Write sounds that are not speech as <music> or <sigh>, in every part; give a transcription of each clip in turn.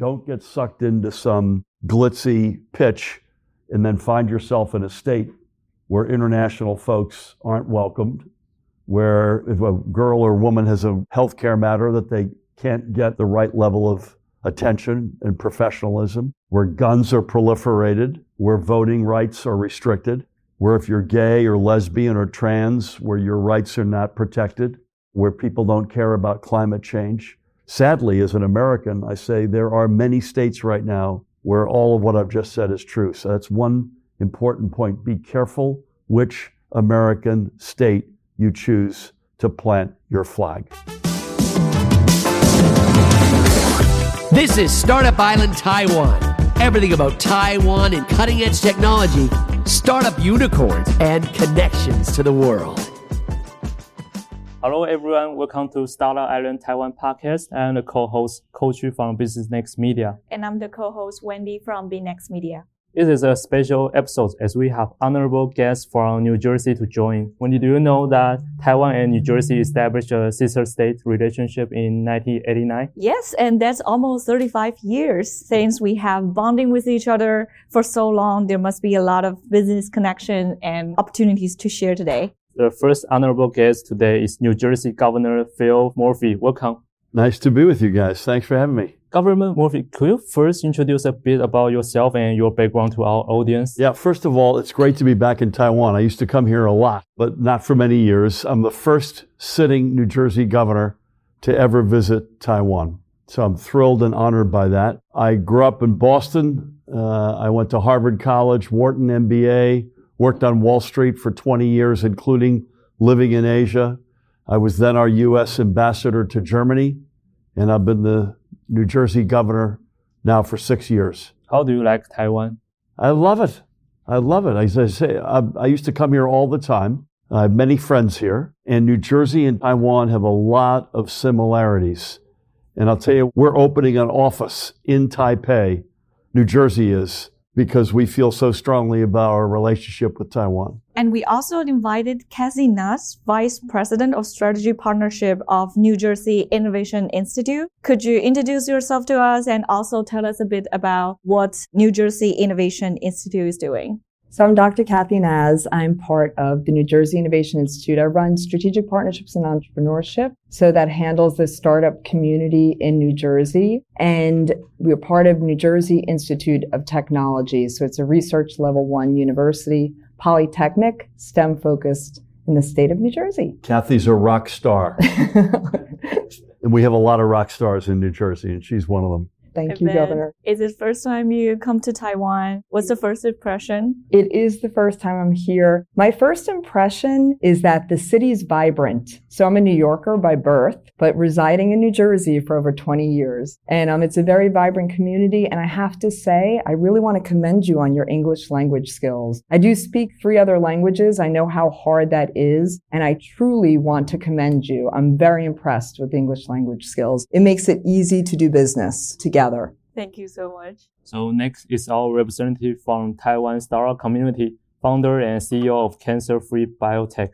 Don't get sucked into some glitzy pitch and then find yourself in a state where international folks aren't welcomed, where if a girl or woman has a health care matter that they can't get the right level of attention and professionalism, where guns are proliferated, where voting rights are restricted, where if you're gay or lesbian or trans, where your rights are not protected, where people don't care about climate change. Sadly, as an American, I say there are many states right now where all of what I've just said is true. So that's one important point. Be careful which American state you choose to plant your flag. This is Startup Island Taiwan. Everything about Taiwan and cutting edge technology, startup unicorns, and connections to the world. Hello, everyone. Welcome to Startup Island Taiwan podcast. I'm the co-host Coach from Business Next Media. And I'm the co-host Wendy from B Next Media. This is a special episode as we have honorable guests from New Jersey to join. Wendy, do you know that Taiwan and New Jersey established a sister state relationship in 1989? Yes, and that's almost 35 years since we have bonding with each other for so long. There must be a lot of business connection and opportunities to share today. The first honorable guest today is New Jersey Governor Phil Murphy. Welcome. Nice to be with you guys. Thanks for having me. Governor Murphy, could you first introduce a bit about yourself and your background to our audience? Yeah, first of all, it's great to be back in Taiwan. I used to come here a lot, but not for many years. I'm the first sitting New Jersey governor to ever visit Taiwan. So I'm thrilled and honored by that. I grew up in Boston. Uh, I went to Harvard College, Wharton MBA, worked on Wall Street for 20 years, including living in Asia. I was then our U.S. ambassador to Germany, and I've been the New Jersey governor now for six years. How do you like Taiwan? I love it. I love it. As I say, I, I used to come here all the time. I have many friends here, and New Jersey and Taiwan have a lot of similarities. And I'll tell you, we're opening an office in Taipei, New Jersey is, because we feel so strongly about our relationship with Taiwan. And we also invited Kathy Naasz, Vice President of Strategy Partnership of New Jersey Innovation Institute. Could you introduce yourself to us and also tell us a bit about what New Jersey Innovation Institute is doing? So I'm Dr. Kathy Naasz. I'm part of the New Jersey Innovation Institute. I run strategic partnerships and entrepreneurship. So that handles the startup community in New Jersey. And we're part of New Jersey Institute of Technology. So it's a research level one university, polytechnic, STEM focused in the state of New Jersey. Kathy's a rock star. <laughs> and we have a lot of rock stars in New Jersey, and she's one of them. Thank you, Governor. Is it first time you come to Taiwan? What's the first impression? It is the first time I'm here. My first impression is that the city is vibrant. So I'm a New Yorker by birth, but residing in New Jersey for over 20 years. And um, it's a very vibrant community. And I have to say, I really want to commend you on your English language skills. I do speak three other languages. I know how hard that is. And I truly want to commend you. I'm very impressed with English language skills. It makes it easy to do business together together. Thank you so much. So next is our representative from Taiwan startup community, founder and CEO of CancerFree Biotech,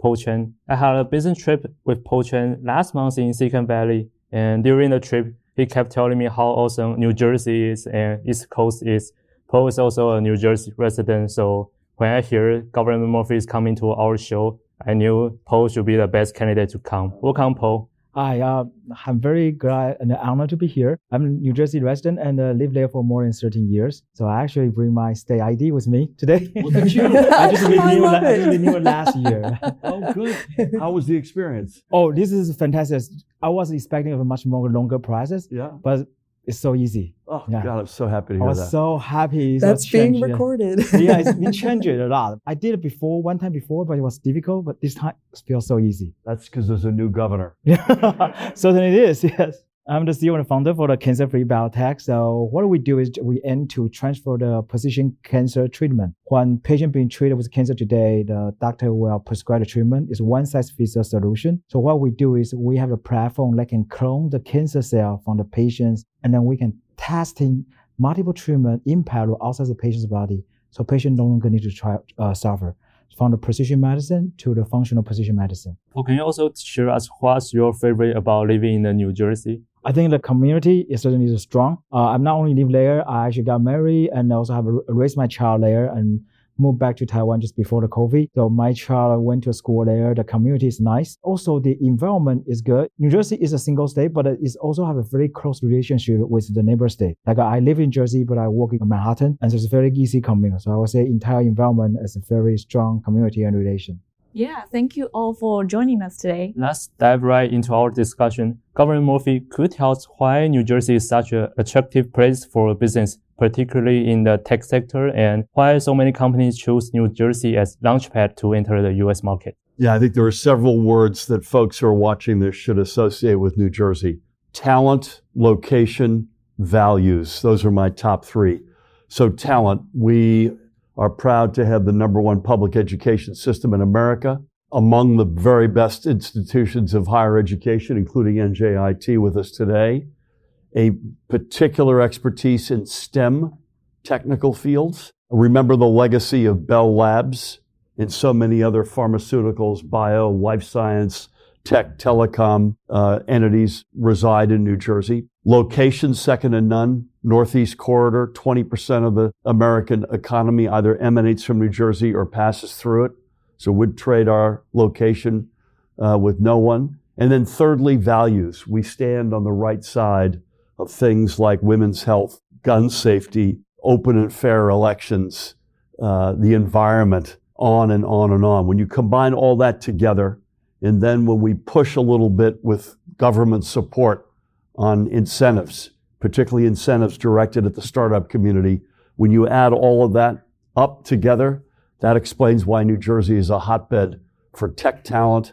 Po Chen. I had a business trip with Po Chen last month in Silicon Valley, and during the trip, he kept telling me how awesome New Jersey is and East Coast is. Po is also a New Jersey resident, so when I hear Governor Murphy is coming to our show, I knew Po should be the best candidate to come. Welcome, Po. Hi, uh, I'm very glad and honored to be here. I'm a New Jersey resident and uh, lived there for more than 13 years. So I actually bring my state ID with me today. Look at you. <laughs> I just renewed, I I just renewed last year. <laughs> oh, good. How was the experience? Oh, this is fantastic. I was expecting a much more longer process. Yeah. But it's so easy. Oh yeah. God, I'm so happy to hear I was that. so happy. That's being recorded. <laughs> yeah, it's been <laughs> changed a lot. I did it before, one time before, but it was difficult. But this time it feels so easy. That's because there's a new governor. <laughs> Yeah, then it is. Yes. I'm the CEO and founder for the CancerFree Biotech. So what we do is we aim to transfer the precision cancer treatment. When patient being treated with cancer today, the doctor will prescribe the treatment. It's one size fits all solution. So what we do is we have a platform that can clone the cancer cell from the patients, and then we can testing multiple treatment in parallel outside the patient's body. So patient no longer need to try uh, suffer from the precision medicine to the functional precision medicine. Well, can you also share us what's your favorite about living in New Jersey? I think the community is certainly strong. Uh, I'm not only live there, I actually got married and also have raised my child there and moved back to Taiwan just before the COVID. So my child went to school there. The community is nice. Also, the environment is good. New Jersey is a single state, but it also have a very close relationship with the neighbor state. Like I live in Jersey, but I work in Manhattan, and so it's very easy coming. So I would say entire environment is a very strong community and relation. Yeah, thank you all for joining us today. Let's dive right into our discussion. Governor Murphy, could you tell us why New Jersey is such an attractive place for business, particularly in the tech sector, and why so many companies choose New Jersey as launchpad to enter the U.S. market? Yeah, I think there are several words that folks who are watching this should associate with New Jersey. Talent, location, values. Those are my top three. So talent, we are proud to have the number one public education system in America, among the very best institutions of higher education, including NJIT with us today, a particular expertise in STEM technical fields. Remember the legacy of Bell Labs and so many other pharmaceuticals, bio, life science, tech, telecom uh, entities reside in New Jersey. Location second to none. Northeast corridor, 20% of the American economy either emanates from New Jersey or passes through it. So we'd trade our location uh, with no one. And then thirdly, values. We stand on the right side of things like women's health, gun safety, open and fair elections, uh, the environment, on and on and on. When you combine all that together, and then when we push a little bit with government support on incentives, particularly incentives directed at the startup community, when you add all of that up together, that explains why New Jersey is a hotbed for tech talent,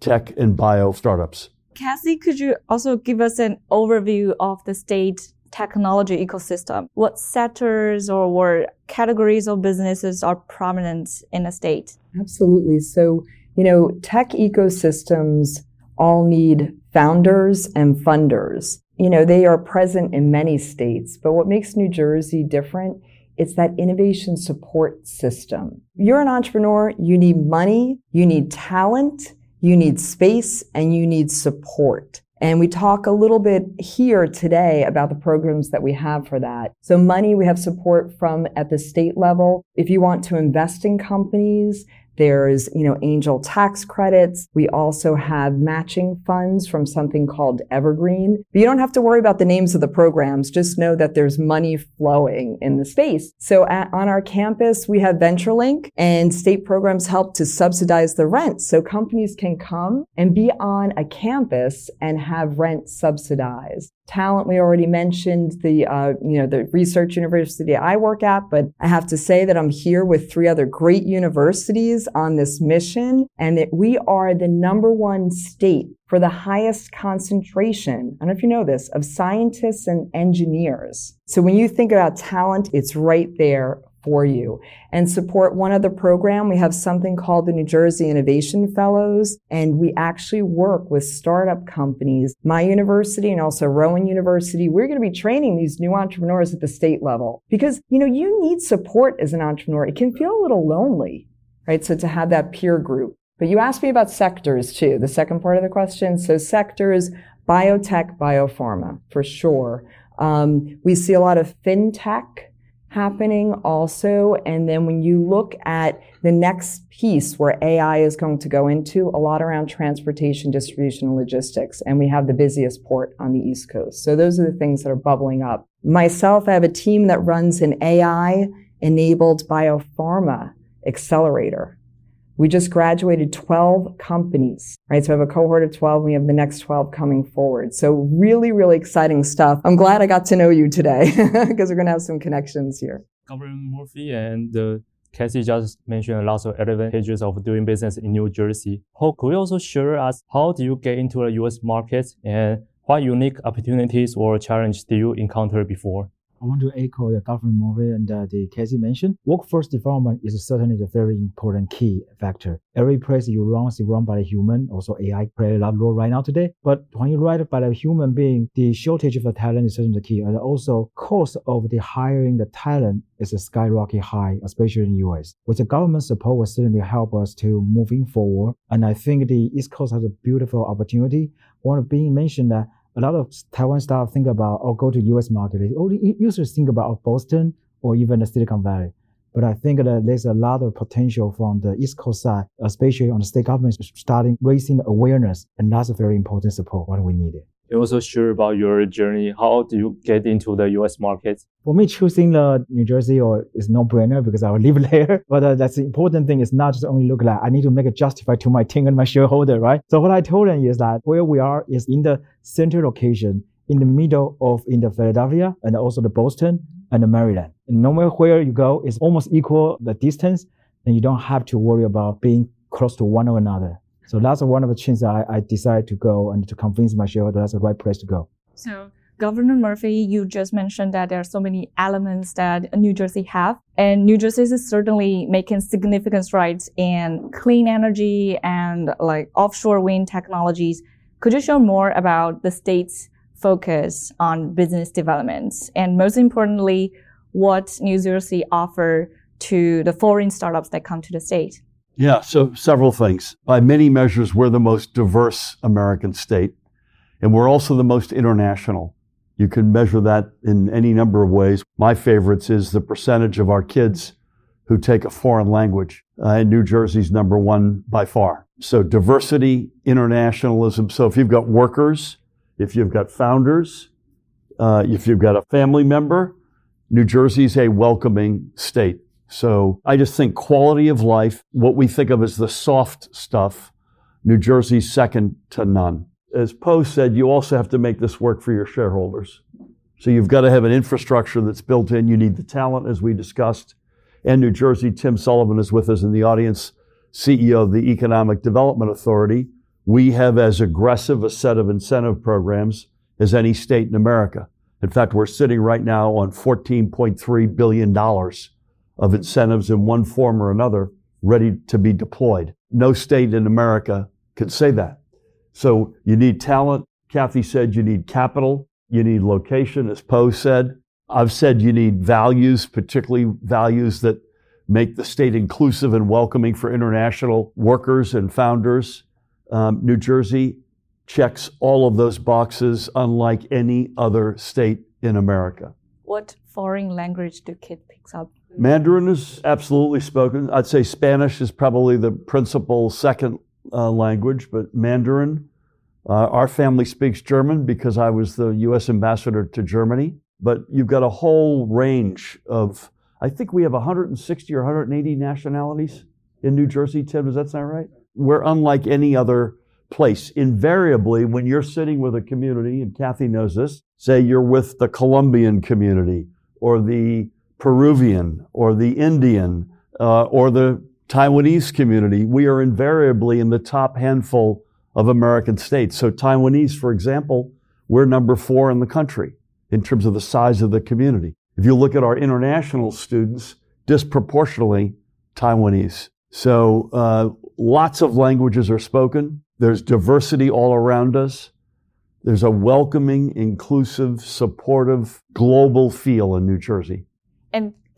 tech and bio startups. Kathy, could you also give us an overview of the state technology ecosystem? What sectors or what categories of businesses are prominent in the state? Absolutely. So you know, tech ecosystems all need founders and funders. You know, they are present in many states, but what makes New Jersey different it's that innovation support system. You're an entrepreneur, you need money, you need talent, you need space, and you need support. And we talk a little bit here today about the programs that we have for that. So money, we have support from at the state level. If you want to invest in companies, there's, you know, angel tax credits. We also have matching funds from something called Evergreen. But you don't have to worry about the names of the programs. Just know that there's money flowing in the space. So at, on our campus, we have VentureLink and state programs help to subsidize the rent. So companies can come and be on a campus and have rent subsidized talent. We already mentioned the, uh, you know, the research university I work at, but I have to say that I'm here with three other great universities on this mission and that we are the number one state for the highest concentration, I don't know if you know this, of scientists and engineers. So when you think about talent, it's right there for you and support one other program. We have something called the New Jersey Innovation Fellows, and we actually work with startup companies. My university and also Rowan University, we're going to be training these new entrepreneurs at the state level because, you know, you need support as an entrepreneur. It can feel a little lonely, right? So to have that peer group. But you asked me about sectors too, the second part of the question. So sectors, biotech, biopharma, for sure. Um, we see a lot of fintech happening also. And then when you look at the next piece where AI is going to go into, a lot around transportation, distribution, and logistics. And we have the busiest port on the East Coast. So those are the things that are bubbling up. Myself, I have a team that runs an AI enabled biopharma accelerator. We just graduated 12 companies, right? So we have a cohort of 12 and we have the next 12 coming forward. So really, really exciting stuff. I'm glad I got to know you today <laughs> because we're going to have some connections here. Governor Murphy and uh, Kathy just mentioned lots of advantages of doing business in New Jersey. How could you also share us how do you get into the U.S. market and what unique opportunities or challenges do you encounter before? I want to echo the Governor Murphy and uh, the Casey mentioned. Workforce development is certainly a very important key factor. Every place you run is run by a human. Also, AI play a lot role right now today. But when you write by a human being, the shortage of the talent is certainly the key. And also, cost of the hiring the talent is a skyrocket high, especially in the US. With the government support will certainly help us to moving forward. And I think the East Coast has a beautiful opportunity. One being mentioned that a lot of Taiwan staff think about or go to US market. They usually think about oh, Boston or even the Silicon Valley. But I think that there's a lot of potential from the East Coast side, especially on the state government starting raising awareness. And that's a very important support what we needed. You also sure about your journey. How do you get into the US market? For me, choosing the New Jersey or is no brainer because I will <laughs> live there. But uh, that's the important thing is not just only look like I need to make it justify to my team and my shareholder, right? So what I told them is that where we are is in the center location in the middle of in the Philadelphia and also the Boston and the Maryland. And no matter where you go, it's almost equal the distance, and you don't have to worry about being close to one or another. So that's one of the things I, I decided to go and to convince my shareholder that's the right place to go. So Governor Murphy, you just mentioned that there are so many elements that New Jersey have, and New Jersey is certainly making significant strides in clean energy and like offshore wind technologies. Could you share more about the state's focus on business developments and most importantly, what New Jersey offer to the foreign startups that come to the state? Yeah, so several things. By many measures, we're the most diverse American state, and we're also the most international. You can measure that in any number of ways. My favorites is the percentage of our kids who take a foreign language. Uh, and New Jersey's number one by far. So diversity, internationalism. So if you've got workers if you've got founders, uh, if you've got a family member, New Jersey's a welcoming state. So I just think quality of life, what we think of as the soft stuff, New Jersey's second to none. As Po said, you also have to make this work for your shareholders. So you've got to have an infrastructure that's built in. You need the talent, as we discussed. And New Jersey, Tim Sullivan is with us in the audience, CEO of the Economic Development Authority we have as aggressive a set of incentive programs as any state in America. In fact, we're sitting right now on $14.3 billion of incentives in one form or another ready to be deployed. No state in America can say that. So you need talent. Kathy said you need capital. You need location, as Po said. I've said you need values, particularly values that make the state inclusive and welcoming for international workers and founders. Um, New Jersey checks all of those boxes, unlike any other state in America. What foreign language do kids pick up? Mandarin is absolutely spoken. I'd say Spanish is probably the principal second uh, language, but Mandarin. Uh, our family speaks German because I was the U.S. ambassador to Germany. But you've got a whole range of, I think we have 160 or 180 nationalities in New Jersey, Tim. Does that sound right? we're unlike any other place. Invariably, when you're sitting with a community, and Kathy knows this, say you're with the Colombian community or the Peruvian or the Indian uh, or the Taiwanese community, we are invariably in the top handful of American states. So Taiwanese, for example, we're number four in the country in terms of the size of the community. If you look at our international students, disproportionately Taiwanese. So uh, lots of languages are spoken. There's diversity all around us. There's a welcoming, inclusive, supportive, global feel in New Jersey.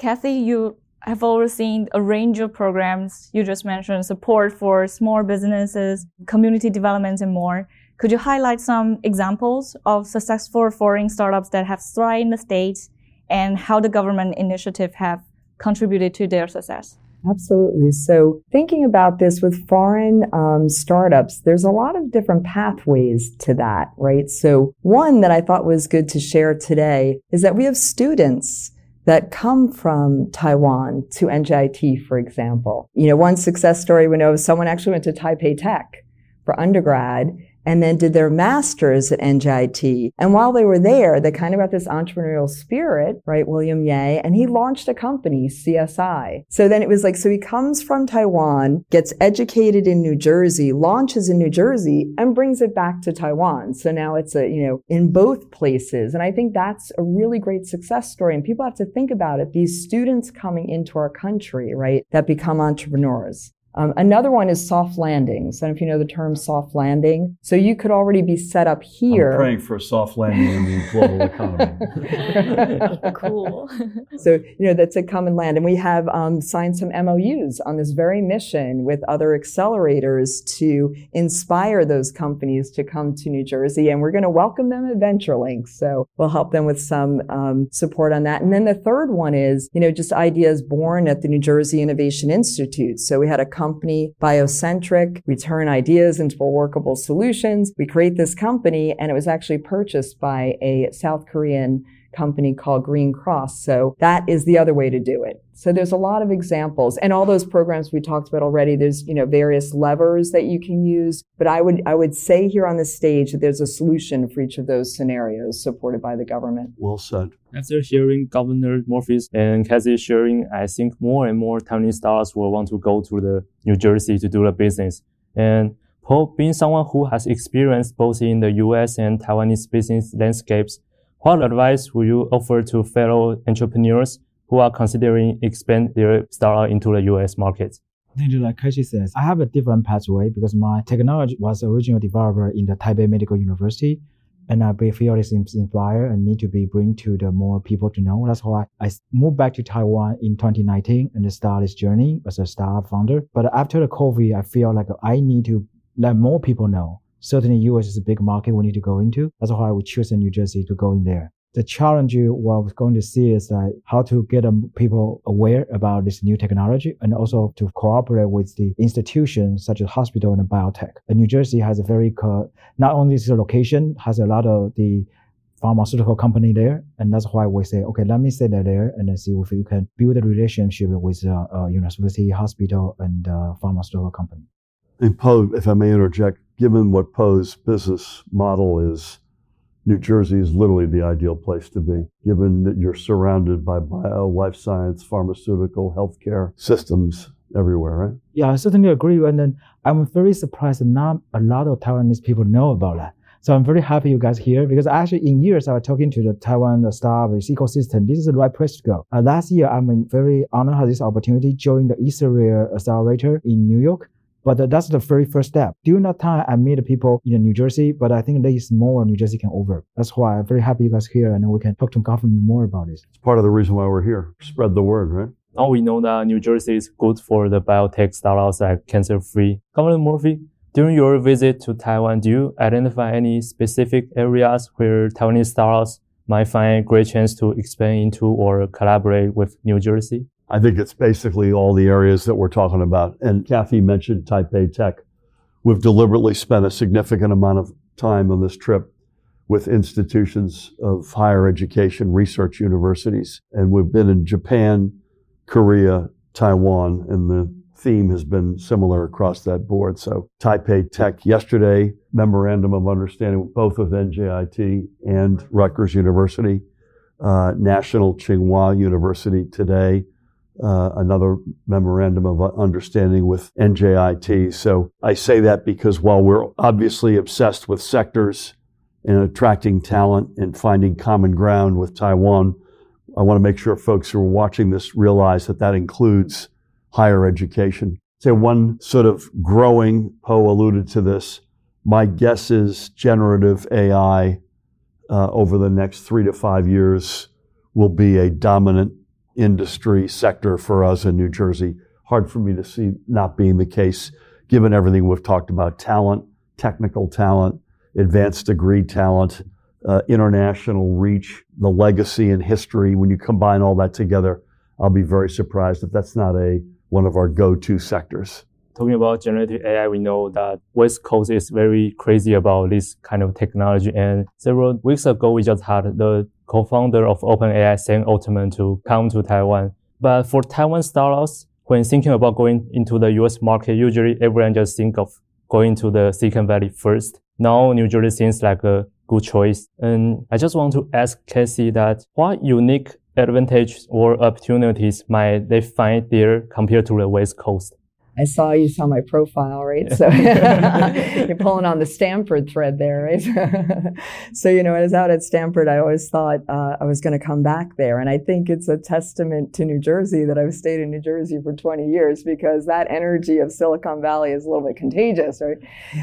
Kathy, you have overseen a range of programs. You just mentioned support for small businesses, community development, and more. Could you highlight some examples of successful foreign startups that have thrived in the States and how the government initiative have contributed to their success? Absolutely. So, thinking about this with foreign um, startups, there's a lot of different pathways to that, right? So, one that I thought was good to share today is that we have students that come from Taiwan to NJIT, for example. You know, one success story we know is someone actually went to Taipei Tech for undergrad and then did their master's at NJIT. And while they were there, they kind of got this entrepreneurial spirit, right? William Ye, and he launched a company, CSI. So then it was like, so he comes from Taiwan, gets educated in New Jersey, launches in New Jersey, and brings it back to Taiwan. So now it's a, you know, in both places. And I think that's a really great success story. And people have to think about it. These students coming into our country, right, that become entrepreneurs Um, another one is soft landings. I don't know if you know the term soft landing. So you could already be set up here. I'm praying for a soft landing in the global economy. <laughs> cool. <laughs> so, you know, that's a common land. And we have um, signed some MOUs on this very mission with other accelerators to inspire those companies to come to New Jersey. And we're going to welcome them at VentureLink. So we'll help them with some um, support on that. And then the third one is, you know, just ideas born at the New Jersey Innovation Institute. So we had a company, BioCentriq. We turn ideas into workable solutions. We create this company and it was actually purchased by a South Korean company called Green Cross. So that is the other way to do it. So there's a lot of examples and all those programs we talked about already. There's, you know, various levers that you can use, but I would, I would say here on the stage that there's a solution for each of those scenarios supported by the government. Well said. After hearing Governor Murphy's and Kathy sharing, I think more and more Taiwanese stars will want to go to the New Jersey to do the business. And Po, being someone who has experience both in the US and Taiwanese business landscapes, what advice would you offer to fellow entrepreneurs who are considering expand their startup into the US market? I think like Kashi says, I have a different pathway because my technology was originally developed in the Taipei Medical University. And I feel it's inspired and need to be bring to the more people to know. That's why I moved back to Taiwan in 2019 and start this journey as a startup founder. But after the COVID, I feel like I need to let more people know certainly US is a big market we need to go into. That's why we choose New Jersey to go in there. The challenge we're going to see is that how to get um, people aware about this new technology and also to cooperate with the institutions such as hospital and biotech. And New Jersey has a very, not only is the location, has a lot of the pharmaceutical company there. And that's why we say, okay, let me stay there and then see if you can build a relationship with uh, uh, university, hospital, and uh, pharmaceutical company. And Po, if I may interject, given what Po's business model is, New Jersey is literally the ideal place to be, given that you're surrounded by bio, life science, pharmaceutical, healthcare systems everywhere, right? Yeah, I certainly agree. And then I'm very surprised that not a lot of Taiwanese people know about that. So I'm very happy you guys here because actually in years I was talking to the Taiwan the ecosystem. This is the right place to go. Uh, last year I'm very honored to have this opportunity join the Israel Accelerator in New York. But that's the very first step. During that time, I meet people in New Jersey, but I think there is more New Jersey can over. That's why I'm very happy you guys here and we can talk to government more about this. It's part of the reason why we're here. Spread the word, right? Now we know that New Jersey is good for the biotech startups like CancerFree. Governor Murphy, during your visit to Taiwan, do you identify any specific areas where Taiwanese startups might find a great chance to expand into or collaborate with New Jersey? I think it's basically all the areas that we're talking about. And Kathy mentioned Taipei Tech. We've deliberately spent a significant amount of time on this trip with institutions of higher education, research universities. And we've been in Japan, Korea, Taiwan, and the theme has been similar across that board. So Taipei Tech yesterday, memorandum of understanding both with NJIT and Rutgers University, uh, National Tsinghua University today, uh, another memorandum of understanding with NJIT. So I say that because while we're obviously obsessed with sectors and attracting talent and finding common ground with Taiwan, I want to make sure folks who are watching this realize that that includes higher education. Say one sort of growing, Po alluded to this. My guess is generative AI uh, over the next three to five years will be a dominant industry sector for us in New Jersey. Hard for me to see not being the case, given everything we've talked about talent, technical talent, advanced degree talent, uh, international reach, the legacy and history. When you combine all that together, I'll be very surprised if that's not a one of our go-to sectors. Talking about generative AI, we know that West Coast is very crazy about this kind of technology. And several weeks ago, we just had the co-founder of OpenAI, Sam Altman, to come to Taiwan. But for Taiwan startups, when thinking about going into the US market, usually everyone just think of going to the Silicon Valley first. Now New Jersey seems like a good choice. And I just want to ask Casey that what unique advantages or opportunities might they find there compared to the West Coast? I saw you saw my profile, right? So <laughs> you're pulling on the Stanford thread there, right? <laughs> so you know, I was out at Stanford, I always thought uh, I was going to come back there, and I think it's a testament to New Jersey that I've stayed in New Jersey for 20 years because that energy of Silicon Valley is a little bit contagious, right?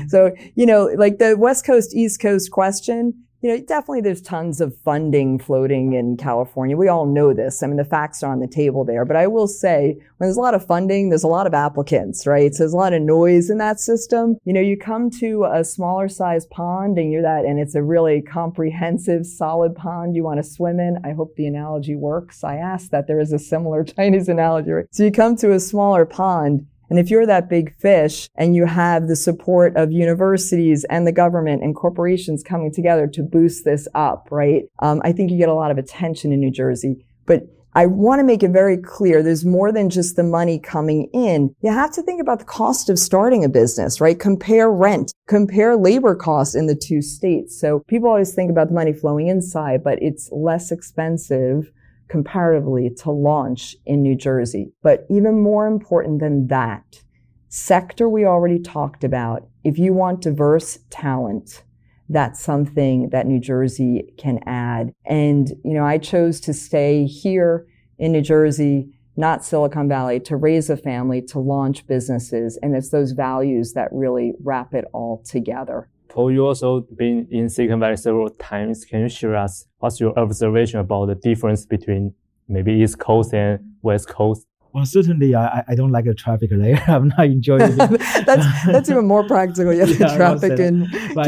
So you know, like the West Coast East Coast question you know, definitely there's tons of funding floating in California. We all know this. I mean, the facts are on the table there. But I will say, when there's a lot of funding, there's a lot of applicants, right? So there's a lot of noise in that system. You know, you come to a smaller size pond and you're that, and it's a really comprehensive, solid pond you want to swim in. I hope the analogy works. I asked that there is a similar <laughs> Chinese analogy. Right? So you come to a smaller pond and if you're that big fish and you have the support of universities and the government and corporations coming together to boost this up, right? Um, I think you get a lot of attention in New Jersey. But I want to make it very clear there's more than just the money coming in. You have to think about the cost of starting a business, right? Compare rent, compare labor costs in the two states. So people always think about the money flowing inside, but it's less expensive comparatively to launch in New Jersey. But even more important than that, sector we already talked about. If you want diverse talent, that's something that New Jersey can add. And, you know, I chose to stay here in New Jersey, not Silicon Valley, to raise a family, to launch businesses. And it's those values that really wrap it all together. Po, you also been in Silicon Valley several times. Can you share us what's your observation about the difference between maybe East Coast and West Coast? Well, certainly, I, I don't like the traffic layer. <laughs> I'm not enjoying it. <laughs> that's that's even more practical. Yeah, <laughs> the traffic in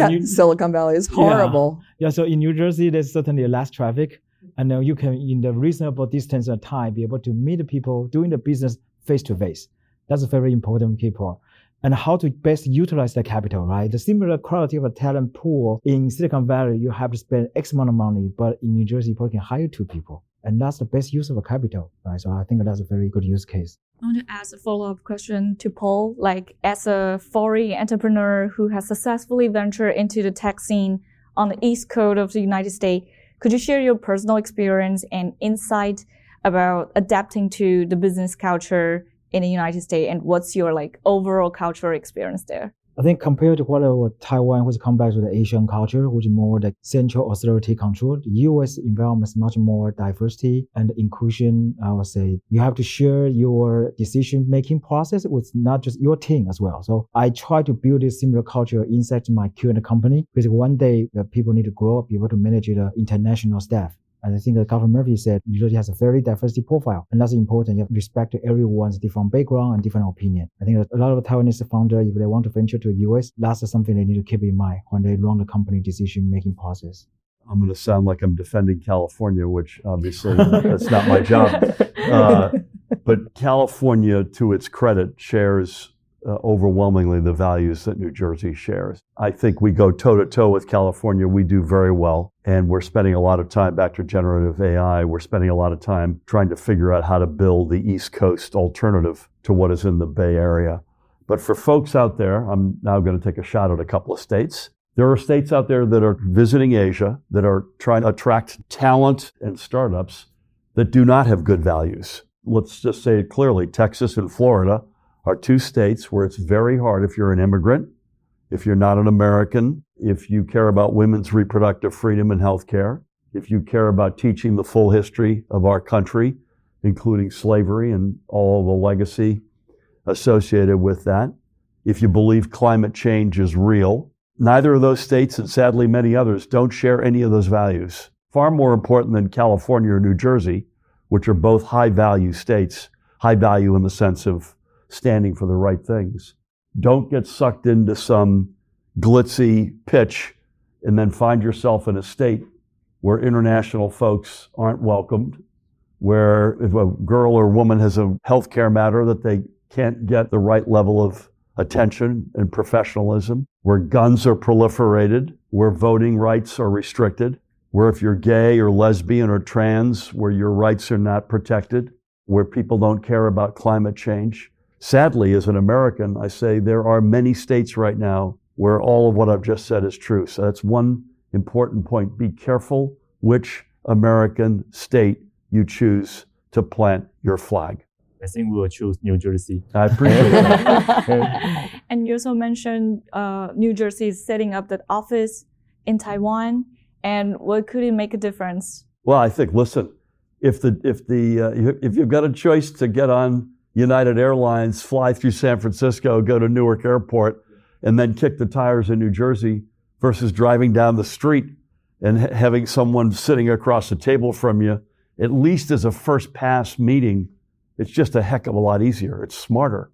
New, Silicon Valley is horrible. Yeah. yeah, so in New Jersey, there's certainly less traffic, and then you can, in the reasonable distance of time, be able to meet people doing the business face to face. That's a very important key point and how to best utilize the capital, right? The similar quality of a talent pool in Silicon Valley, you have to spend X amount of money, but in New Jersey, you can hire two people. And that's the best use of a capital, right? So I think that's a very good use case. I want to ask a follow-up question to Po. Like, as a foreign entrepreneur who has successfully ventured into the tech scene on the East Coast of the United States, could you share your personal experience and insight about adapting to the business culture in the United States, and what's your like overall cultural experience there? I think compared to what uh, Taiwan, which come back to the Asian culture, which is more like central authority control, the U.S. environment is much more diversity and inclusion. I would say you have to share your decision making process with not just your team as well. So I try to build a similar culture inside my current company because one day the people need to grow up, be able to manage the international staff. And I think that Governor Murphy said New Jersey has a very diversity profile, and that's important. You have respect to everyone's different background and different opinion. I think a lot of Taiwanese founders, if they want to venture to the US, that's something they need to keep in mind when they run the company decision making process. I'm going to sound like I'm defending California, which obviously that's not my job. <laughs> Uh, but California, to its credit, shares uh, overwhelmingly the values that New Jersey shares. I think we go toe to toe with California. We do very well. And we're spending a lot of time back to generative AI. We're spending a lot of time trying to figure out how to build the East Coast alternative to what is in the Bay Area. But for folks out there, I'm now going to take a shot at a couple of states. There are states out there that are visiting Asia that are trying to attract talent and startups that do not have good values. Let's just say it clearly Texas and Florida are two states where it's very hard if you're an immigrant, if you're not an American, if you care about women's reproductive freedom and health care, if you care about teaching the full history of our country, including slavery and all the legacy associated with that, if you believe climate change is real, neither of those states and sadly many others don't share any of those values. Far more important than California or New Jersey, which are both high value states, high value in the sense of standing for the right things. Don't get sucked into some glitzy pitch and then find yourself in a state where international folks aren't welcomed, where if a girl or woman has a healthcare matter that they can't get the right level of attention and professionalism, where guns are proliferated, where voting rights are restricted, where if you're gay or lesbian or trans, where your rights are not protected, where people don't care about climate change, Sadly, as an American, I say there are many states right now where all of what I've just said is true. So that's one important point. Be careful which American state you choose to plant your flag. I think we will choose New Jersey. I appreciate that. <laughs> and you also mentioned uh, New Jersey is setting up that office in Taiwan. And what could it make a difference? Well, I think, listen, if the if the uh, if you've got a choice to get on United Airlines, fly through San Francisco, go to Newark Airport, and then kick the tires in New Jersey, versus driving down the street and ha- having someone sitting across the table from you, at least as a first pass meeting, it's just a heck of a lot easier. It's smarter.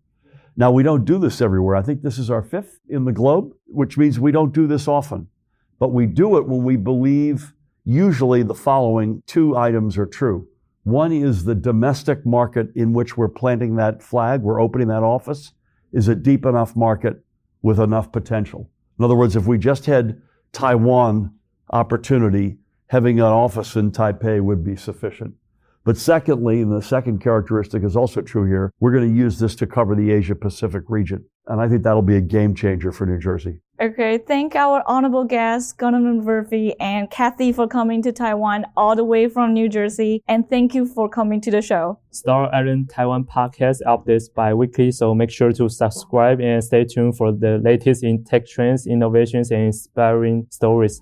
Now we don't do this everywhere. I think this is our fifth in the globe, which means we don't do this often. But we do it when we believe usually the following two items are true. One is the domestic market in which we're planting that flag, we're opening that office, is a deep enough market with enough potential. In other words, if we just had Taiwan opportunity, having an office in Taipei would be sufficient. But secondly, and the second characteristic is also true here, we're going to use this to cover the Asia Pacific region. And I think that'll be a game changer for New Jersey. Okay, thank our honorable guests, Governor Murphy and Kathy for coming to Taiwan all the way from New Jersey. And thank you for coming to the show. Star Island Taiwan podcast updates bi-weekly, so make sure to subscribe and stay tuned for the latest in tech trends, innovations, and inspiring stories.